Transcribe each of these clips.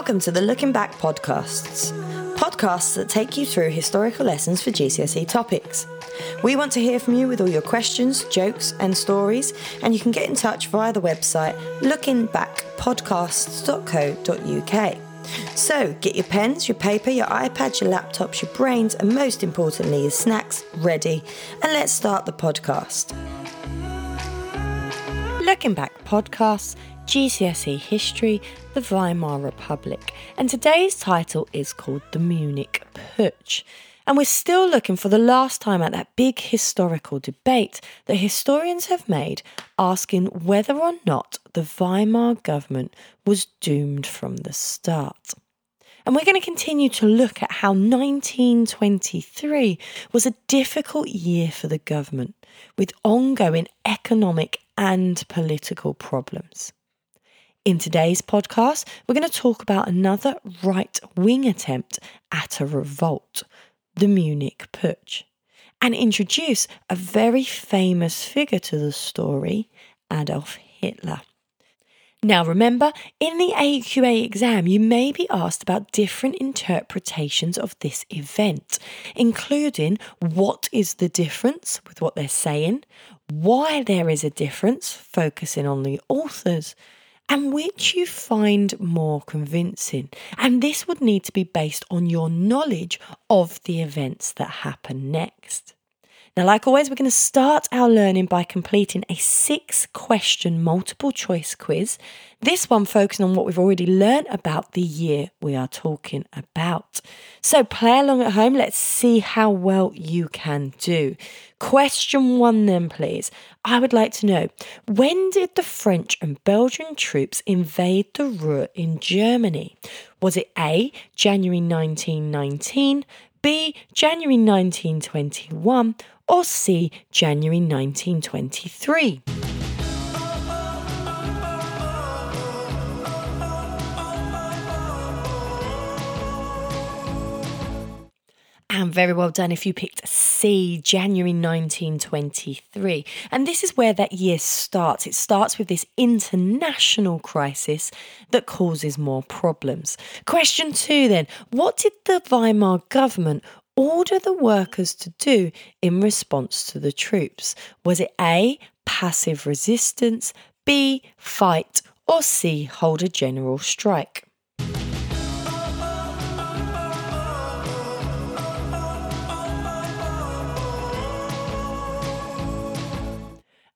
Welcome to the Looking Back podcasts, podcasts that take you through historical lessons for GCSE topics. We want to hear from you with all your questions, jokes, and stories, and you can get in touch via the website lookingbackpodcasts.co.uk. So get your pens, your paper, your iPads, your laptops, your brains, and most importantly, your snacks ready, and let's start the podcast. Looking Back podcasts GCSE History, the Weimar Republic, and today's title is called The Munich Putsch. And we're still looking for the last time at that big historical debate that historians have made asking whether or not the Weimar government was doomed from the start. And we're going to continue to look at how 1923 was a difficult year for the government, with ongoing economic and political problems. In today's podcast, we're going to talk about another right wing attempt at a revolt, the Munich Putsch, and introduce a very famous figure to the story, Adolf Hitler. Now, remember, in the AQA exam, you may be asked about different interpretations of this event, including what is the difference with what they're saying, why there is a difference, focusing on the authors, and which you find more convincing. And this would need to be based on your knowledge of the events that happen next. Now, like always, we're going to start our learning by completing a six question multiple choice quiz. This one focusing on what we've already learned about the year we are talking about. So, play along at home. Let's see how well you can do. Question one, then, please. I would like to know when did the French and Belgian troops invade the Ruhr in Germany? Was it A, January 1919, B, January 1921, or C, January 1923? And very well done if you picked C, January 1923. And this is where that year starts. It starts with this international crisis that causes more problems. Question two then What did the Weimar government order the workers to do in response to the troops? Was it A, passive resistance, B, fight, or C, hold a general strike?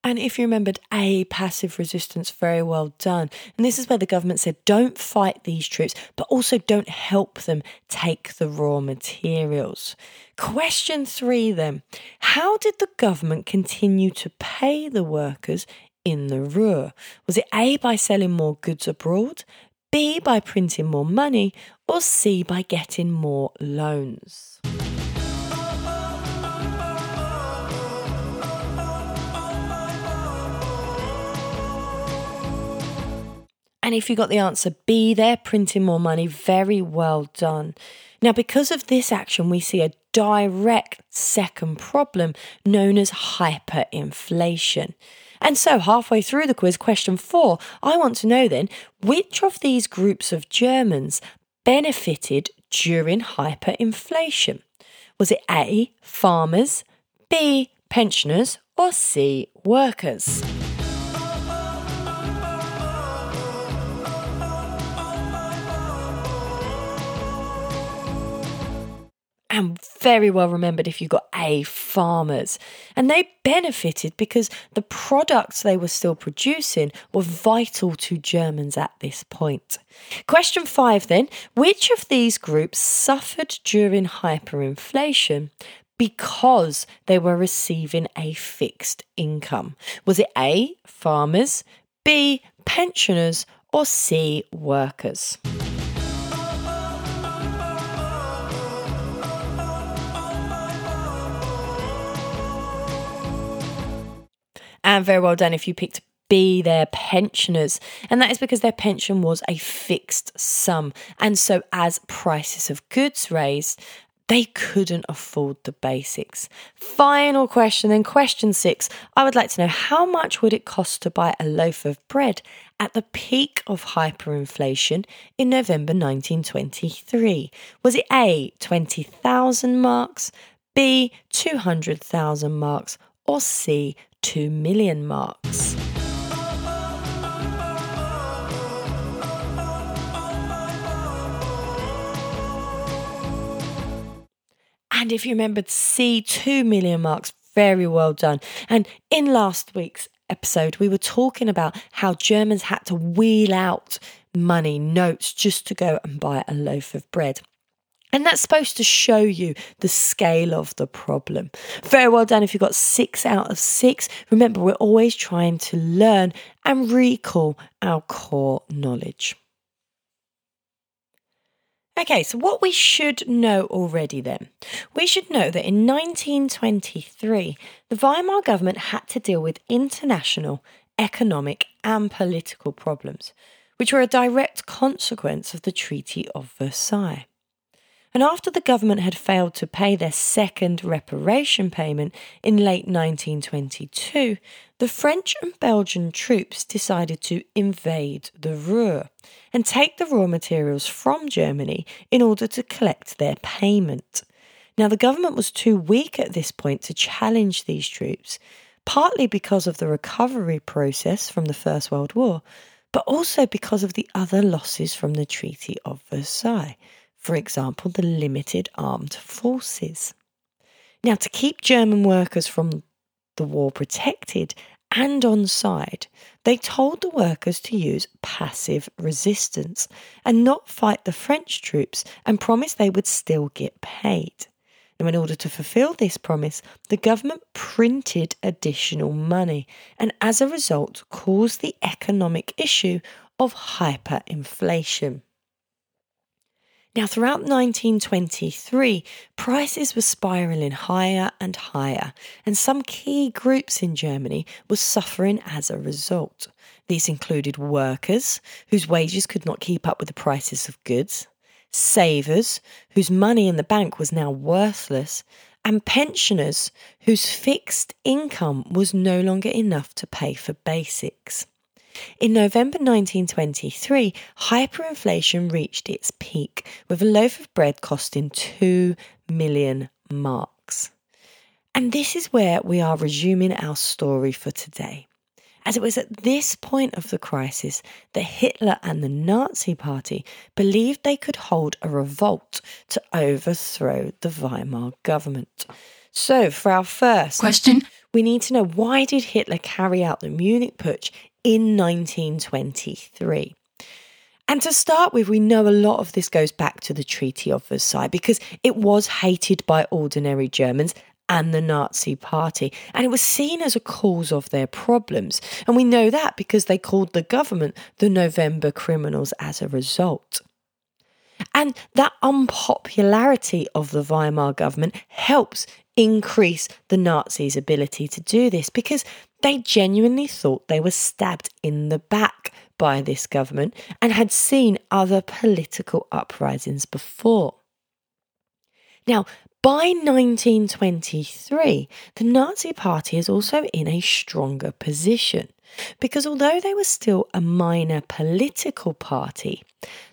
And if you remembered A, passive resistance, very well done. And this is where the government said don't fight these troops, but also don't help them take the raw materials. Question three then How did the government continue to pay the workers in the Ruhr? Was it A, by selling more goods abroad, B, by printing more money, or C, by getting more loans? And if you got the answer B there, printing more money, very well done. Now, because of this action, we see a direct second problem known as hyperinflation. And so, halfway through the quiz, question four, I want to know then which of these groups of Germans benefited during hyperinflation? Was it A, farmers, B, pensioners, or C, workers? And very well remembered if you got A, farmers. And they benefited because the products they were still producing were vital to Germans at this point. Question five then Which of these groups suffered during hyperinflation? Because they were receiving a fixed income. Was it A, farmers, B, pensioners, or C, workers? And very well done if you picked B, their pensioners. And that is because their pension was a fixed sum. And so, as prices of goods raised, They couldn't afford the basics. Final question, then question six. I would like to know how much would it cost to buy a loaf of bread at the peak of hyperinflation in November 1923? Was it A, 20,000 marks, B, 200,000 marks, or C, 2 million marks? And if you remembered C, 2 million marks, very well done. And in last week's episode, we were talking about how Germans had to wheel out money, notes, just to go and buy a loaf of bread. And that's supposed to show you the scale of the problem. Very well done if you got six out of six. Remember, we're always trying to learn and recall our core knowledge. Okay, so what we should know already then. We should know that in 1923, the Weimar government had to deal with international economic and political problems, which were a direct consequence of the Treaty of Versailles. And after the government had failed to pay their second reparation payment in late 1922, the French and Belgian troops decided to invade the Ruhr and take the raw materials from Germany in order to collect their payment. Now, the government was too weak at this point to challenge these troops, partly because of the recovery process from the First World War, but also because of the other losses from the Treaty of Versailles for example, the limited armed forces. Now, to keep German workers from the war protected and on side, they told the workers to use passive resistance and not fight the French troops and promised they would still get paid. Now, in order to fulfill this promise, the government printed additional money and as a result caused the economic issue of hyperinflation. Now, throughout 1923, prices were spiraling higher and higher, and some key groups in Germany were suffering as a result. These included workers, whose wages could not keep up with the prices of goods, savers, whose money in the bank was now worthless, and pensioners, whose fixed income was no longer enough to pay for basics. In November 1923, hyperinflation reached its peak, with a loaf of bread costing 2 million marks. And this is where we are resuming our story for today. As it was at this point of the crisis that Hitler and the Nazi Party believed they could hold a revolt to overthrow the Weimar government. So, for our first question, we need to know why did Hitler carry out the Munich Putsch in 1923. And to start with, we know a lot of this goes back to the Treaty of Versailles because it was hated by ordinary Germans and the Nazi Party, and it was seen as a cause of their problems. And we know that because they called the government the November criminals as a result. And that unpopularity of the Weimar government helps increase the Nazis' ability to do this because they genuinely thought they were stabbed in the back by this government and had seen other political uprisings before. Now, by 1923, the Nazi Party is also in a stronger position because although they were still a minor political party,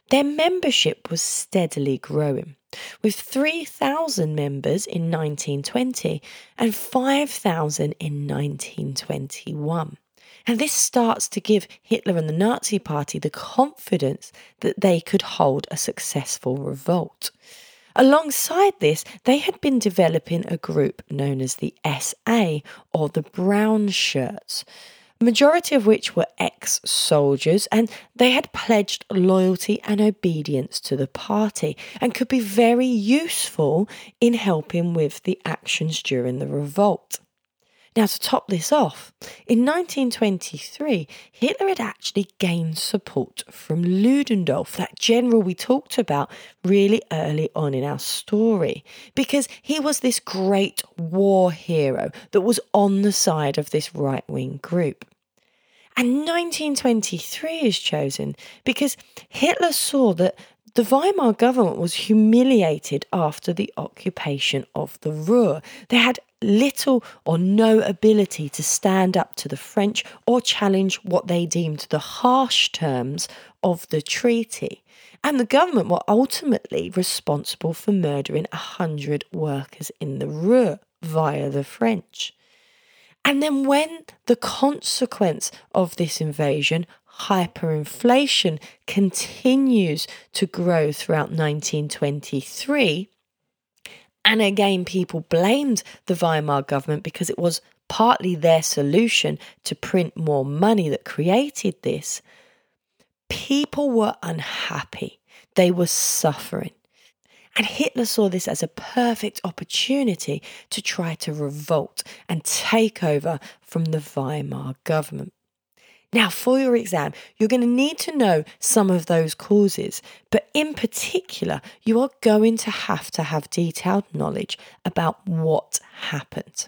their membership was steadily growing with 3,000 members in 1920 and 5,000 in 1921. And this starts to give Hitler and the Nazi Party the confidence that they could hold a successful revolt. Alongside this, they had been developing a group known as the SA or the Brown Shirts majority of which were ex soldiers, and they had pledged loyalty and obedience to the party and could be very useful in helping with the actions during the revolt. Now, to top this off, in 1923, Hitler had actually gained support from Ludendorff, that general we talked about really early on in our story, because he was this great war hero that was on the side of this right wing group. And 1923 is chosen because Hitler saw that the Weimar government was humiliated after the occupation of the Ruhr. They had little or no ability to stand up to the French or challenge what they deemed the harsh terms of the treaty. And the government were ultimately responsible for murdering a hundred workers in the Ruhr via the French. And then, when the consequence of this invasion, hyperinflation, continues to grow throughout 1923, and again, people blamed the Weimar government because it was partly their solution to print more money that created this. People were unhappy, they were suffering. And Hitler saw this as a perfect opportunity to try to revolt and take over from the Weimar government. Now, for your exam, you're going to need to know some of those causes, but in particular, you are going to have to have detailed knowledge about what happened.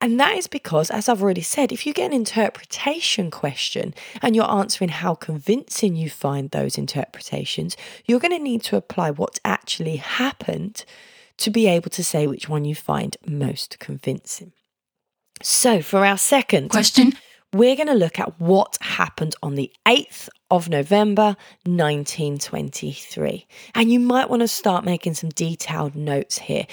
And that is because, as I've already said, if you get an interpretation question and you're answering how convincing you find those interpretations, you're going to need to apply what actually happened to be able to say which one you find most convincing. So, for our second question, we're going to look at what happened on the 8th of November 1923. And you might want to start making some detailed notes here.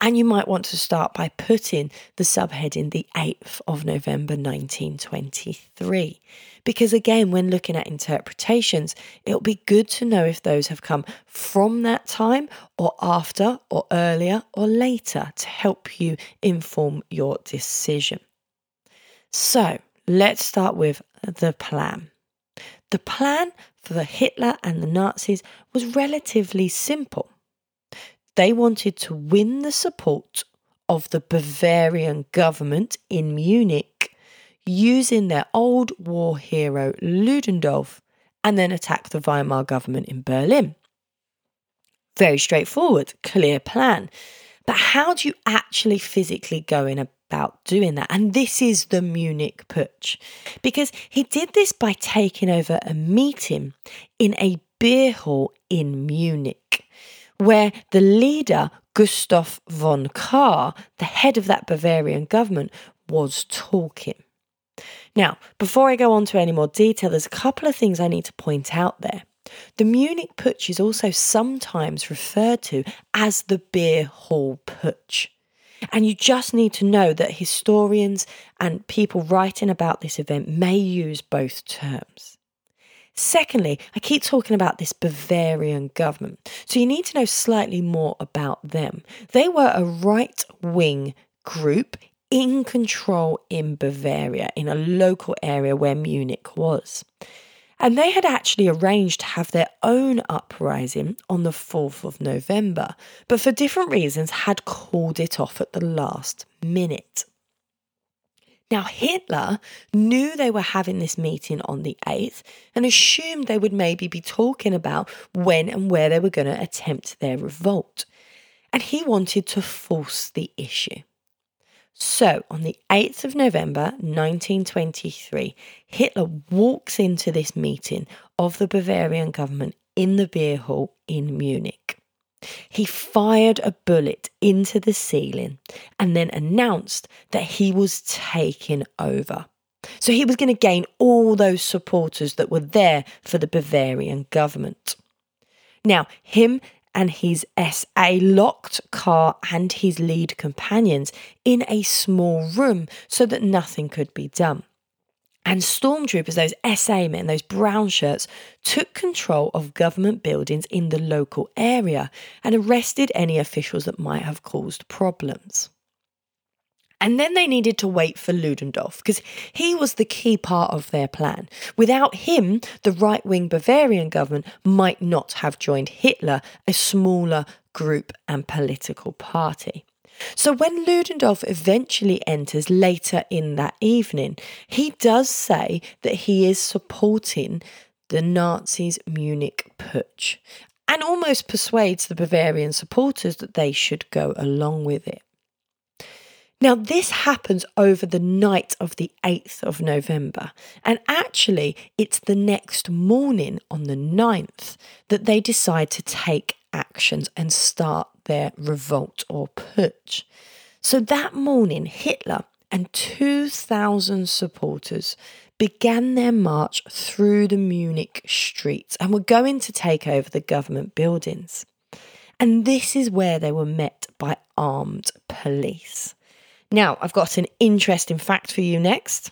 And you might want to start by putting the subheading the 8th of November 1923. Because again, when looking at interpretations, it'll be good to know if those have come from that time or after or earlier or later to help you inform your decision. So, Let's start with the plan. The plan for the Hitler and the Nazis was relatively simple. They wanted to win the support of the Bavarian government in Munich using their old war hero Ludendorff and then attack the Weimar government in Berlin. Very straightforward, clear plan. But how do you actually physically go in about doing that. And this is the Munich Putsch. Because he did this by taking over a meeting in a beer hall in Munich, where the leader, Gustav von Kahr, the head of that Bavarian government, was talking. Now, before I go on to any more detail, there's a couple of things I need to point out there. The Munich Putsch is also sometimes referred to as the beer hall putsch. And you just need to know that historians and people writing about this event may use both terms. Secondly, I keep talking about this Bavarian government. So you need to know slightly more about them. They were a right wing group in control in Bavaria, in a local area where Munich was. And they had actually arranged to have their own uprising on the 4th of November, but for different reasons had called it off at the last minute. Now, Hitler knew they were having this meeting on the 8th and assumed they would maybe be talking about when and where they were going to attempt their revolt. And he wanted to force the issue. So, on the 8th of November 1923, Hitler walks into this meeting of the Bavarian government in the beer hall in Munich. He fired a bullet into the ceiling and then announced that he was taking over. So he was going to gain all those supporters that were there for the Bavarian government. Now, him and his SA locked Kahr and his lead companions in a small room so that nothing could be done. And stormtroopers, those SA men, those brown shirts, took control of government buildings in the local area and arrested any officials that might have caused problems. And then they needed to wait for Ludendorff because he was the key part of their plan. Without him, the right wing Bavarian government might not have joined Hitler, a smaller group and political party. So when Ludendorff eventually enters later in that evening, he does say that he is supporting the Nazis' Munich putsch and almost persuades the Bavarian supporters that they should go along with it. Now, this happens over the night of the 8th of November, and actually, it's the next morning on the 9th that they decide to take actions and start their revolt or putsch. So that morning, Hitler and 2,000 supporters began their march through the Munich streets and were going to take over the government buildings. And this is where they were met by armed police. Now, I've got an interesting fact for you next.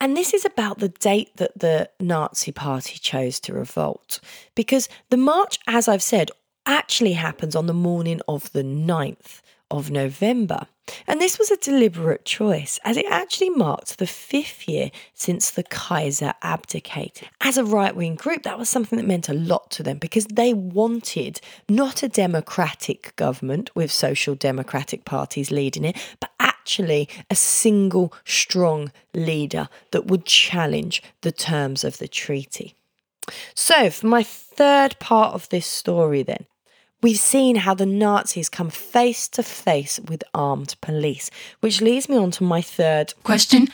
And this is about the date that the Nazi Party chose to revolt. Because the march, as I've said, actually happens on the morning of the 9th of November. And this was a deliberate choice, as it actually marked the fifth year since the Kaiser abdicated. As a right wing group, that was something that meant a lot to them because they wanted not a democratic government with social democratic parties leading it, but actually a single strong leader that would challenge the terms of the treaty. So, for my third part of this story, then, We've seen how the Nazis come face to face with armed police, which leads me on to my third question,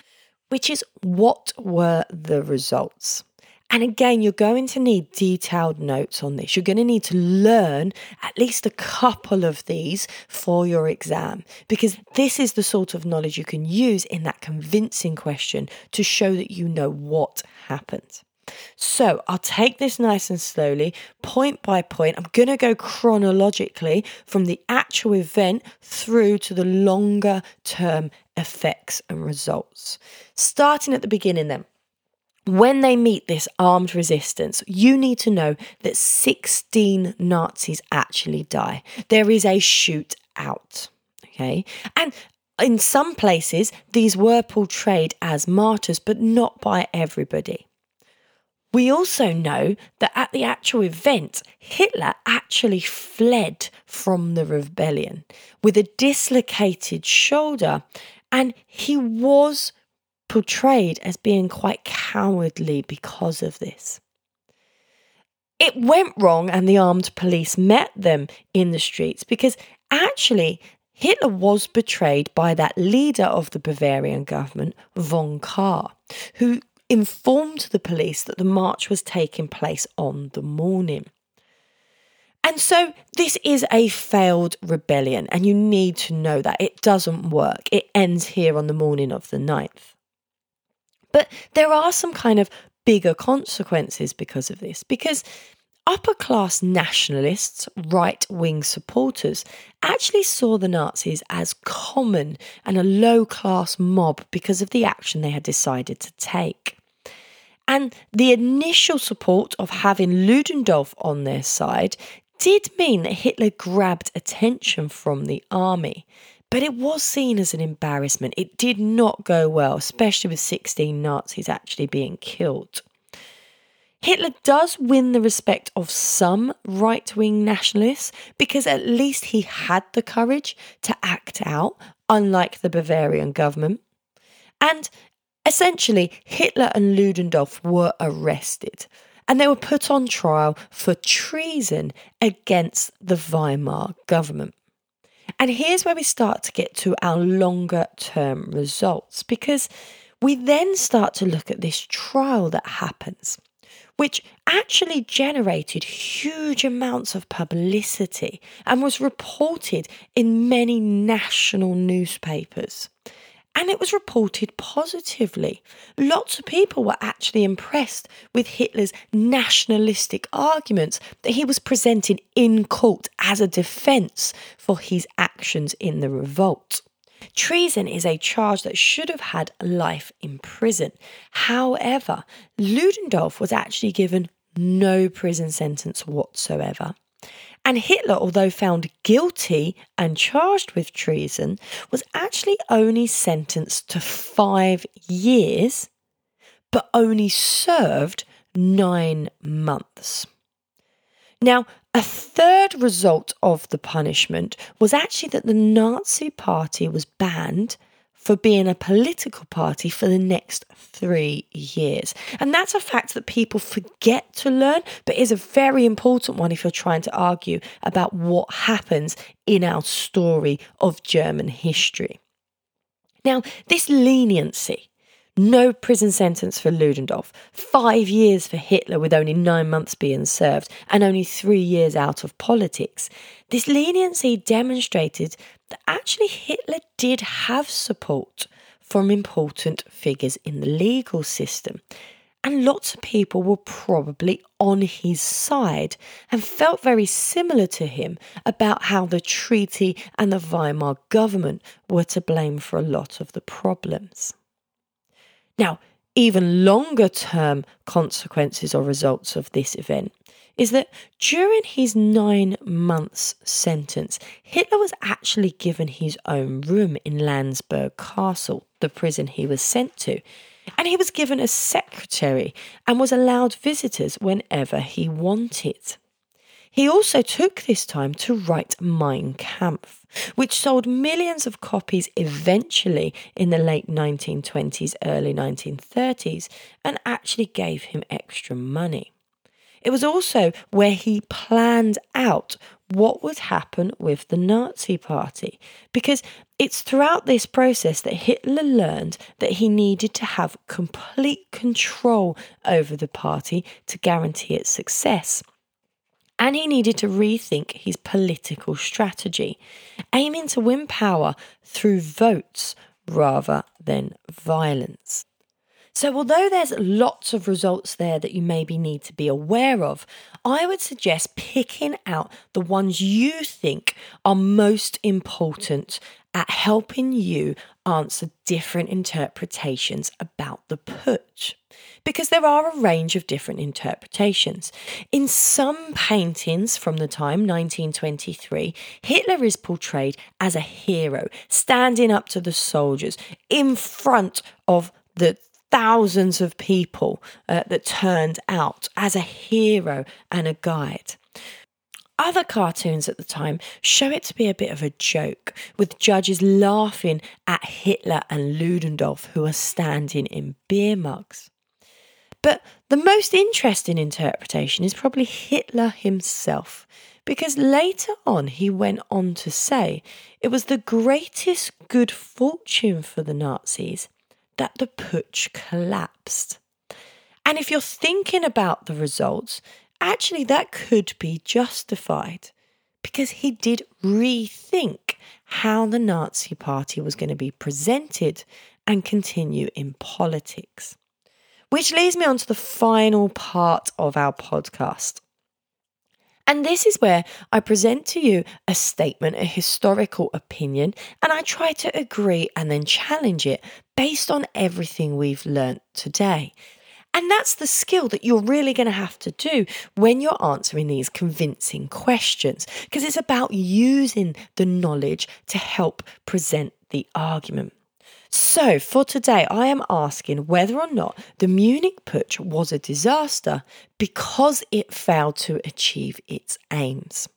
which is what were the results? And again, you're going to need detailed notes on this. You're going to need to learn at least a couple of these for your exam because this is the sort of knowledge you can use in that convincing question to show that you know what happened. So I'll take this nice and slowly, point by point. I'm going to go chronologically from the actual event through to the longer term effects and results. Starting at the beginning, then. When they meet this armed resistance, you need to know that 16 Nazis actually die. There is a shootout. Okay. And in some places, these were portrayed as martyrs, but not by everybody. We also know that at the actual event, Hitler actually fled from the rebellion with a dislocated shoulder, and he was portrayed as being quite cowardly because of this. It went wrong, and the armed police met them in the streets because actually Hitler was betrayed by that leader of the Bavarian government, von Kahr, who informed the police that the march was taking place on the morning. And so this is a failed rebellion, and you need to know that it doesn't work. It ends here on the morning of the 9th. But there are some kind of bigger consequences because of this, because upper class nationalists, right wing supporters, actually saw the Nazis as common and a low class mob because of the action they had decided to take. And the initial support of having Ludendorff on their side did mean that Hitler grabbed attention from the army. But it was seen as an embarrassment. It did not go well, especially with 16 Nazis actually being killed. Hitler does win the respect of some right wing nationalists because at least he had the courage to act out, unlike the Bavarian government. And Essentially, Hitler and Ludendorff were arrested and they were put on trial for treason against the Weimar government. And here's where we start to get to our longer term results because we then start to look at this trial that happens, which actually generated huge amounts of publicity and was reported in many national newspapers and it was reported positively. Lots of people were actually impressed with Hitler's nationalistic arguments that he was presenting in court as a defence for his actions in the revolt. Treason is a charge that should have had life in prison. However, Ludendorff was actually given no prison sentence whatsoever. And Hitler, although found guilty and charged with treason, was actually only sentenced to five years, but only served nine months. Now, a third result of the punishment was actually that the Nazi Party was banned for being a political party for the next three years. And that's a fact that people forget to learn, but is a very important one if you're trying to argue about what happens in our story of German history. Now, this leniency no prison sentence for Ludendorff, five years for Hitler with only nine months being served, and only three years out of politics. This leniency demonstrated that actually Hitler did have support from important figures in the legal system. And lots of people were probably on his side and felt very similar to him about how the treaty and the Weimar government were to blame for a lot of the problems. Now, even longer term consequences or results of this event is that during his nine months sentence, Hitler was actually given his own room in Landsberg Castle, the prison he was sent to, and he was given a secretary and was allowed visitors whenever he wanted. He also took this time to write Mein Kampf, which sold millions of copies eventually in the late 1920s, early 1930s, and actually gave him extra money. It was also where he planned out what would happen with the Nazi Party, because it's throughout this process that Hitler learned that he needed to have complete control over the party to guarantee its success and he needed to rethink his political strategy, aiming to win power through votes rather than violence. So, although there's lots of results there that you maybe need to be aware of, I would suggest picking out the ones you think are most important at helping you answer different interpretations about the putsch because there are a range of different interpretations. In some paintings from the time 1923, Hitler is portrayed as a hero, standing up to the soldiers in front of the thousands of people uh, that turned out as a hero and a guide. Other cartoons at the time show it to be a bit of a joke, with judges laughing at Hitler and Ludendorff, who are standing in beer mugs. But the most interesting interpretation is probably Hitler himself, because later on he went on to say it was the greatest good fortune for the Nazis that the putsch collapsed. And if you're thinking about the results, actually that could be justified because he did rethink how the Nazi Party was going to be presented and continue in politics. Which leads me on to the final part of our podcast. And this is where I present to you a statement, a historical opinion, and I try to agree and then challenge it based on everything we've learnt today. And that's the skill that you're really going to have to do when you're answering these convincing questions, because it's about using the knowledge to help present the argument. So, for today, I am asking whether or not the Munich Putsch was a disaster because it failed to achieve its aims.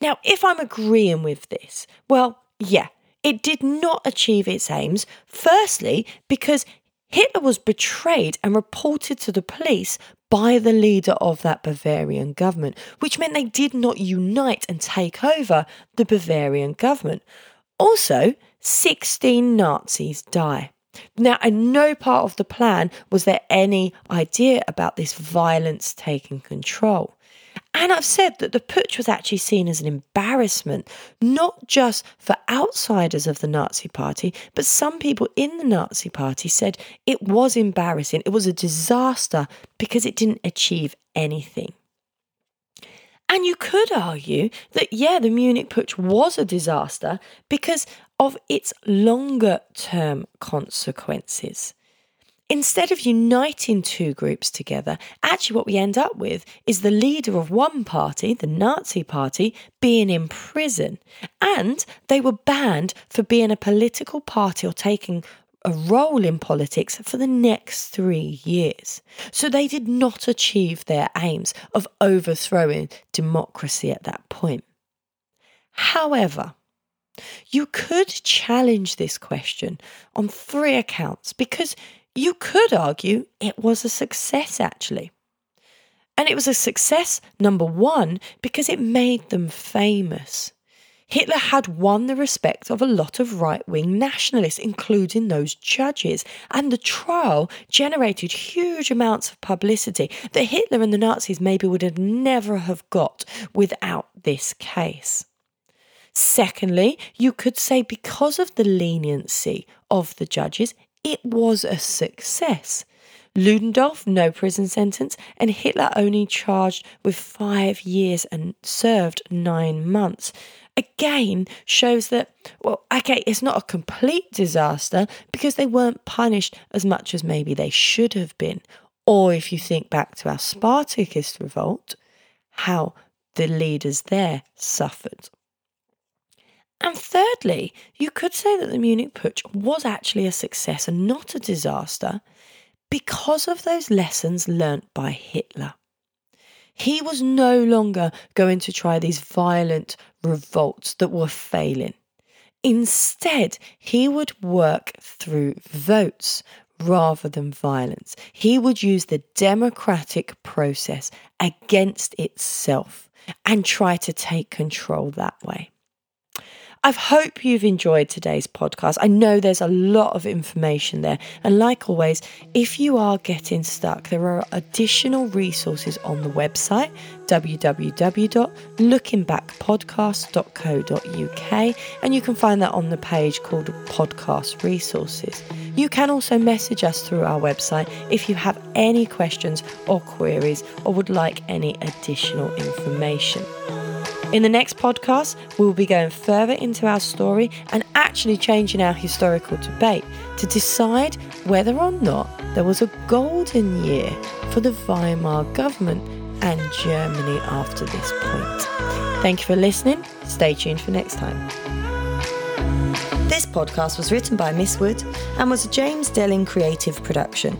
Now, if I'm agreeing with this, well, yeah, it did not achieve its aims. Firstly, because Hitler was betrayed and reported to the police by the leader of that Bavarian government, which meant they did not unite and take over the Bavarian government. Also, 16 Nazis die. Now, in no part of the plan was there any idea about this violence taking control. And I've said that the putsch was actually seen as an embarrassment, not just for outsiders of the Nazi Party, but some people in the Nazi Party said it was embarrassing, it was a disaster because it didn't achieve anything. And you could argue that, yeah, the Munich Putsch was a disaster because of its longer term consequences. Instead of uniting two groups together, actually what we end up with is the leader of one party, the Nazi Party, being in prison. And they were banned for being a political party or taking a role in politics for the next three years. So they did not achieve their aims of overthrowing democracy at that point. However, You could challenge this question on three accounts because you could argue it was a success actually. And it was a success, number one, because it made them famous. Hitler had won the respect of a lot of right wing nationalists, including those judges, and the trial generated huge amounts of publicity that Hitler and the Nazis maybe would have never have got without this case. Secondly, you could say because of the leniency of the judges, it was a success. Ludendorff, no prison sentence, and Hitler only charged with five years and served nine months. Again, shows that, well, okay, it's not a complete disaster because they weren't punished as much as maybe they should have been. Or if you think back to our Spartacist revolt, how the leaders there suffered. And thirdly, you could say that the Munich Putsch was actually a success and not a disaster because of those lessons learnt by Hitler. He was no longer going to try these violent revolts that were failing. Instead, he would work through votes rather than violence. He would use the democratic process against itself and try to take control that way. I hope you've enjoyed today's podcast. I know there's a lot of information there. And like always, if you are getting stuck, there are additional resources on the website www.lookingbackpodcast.co.uk and you can find that on the page called podcast resources. You can also message us through our website if you have any questions or queries or would like any additional information. In the next podcast, we will be going further into our story and actually changing our historical debate to decide whether or not there was a golden year for the Weimar government and Germany after this point. Thank you for listening. Stay tuned for next time. This podcast was written by Miss Wood and was a James Delling creative production.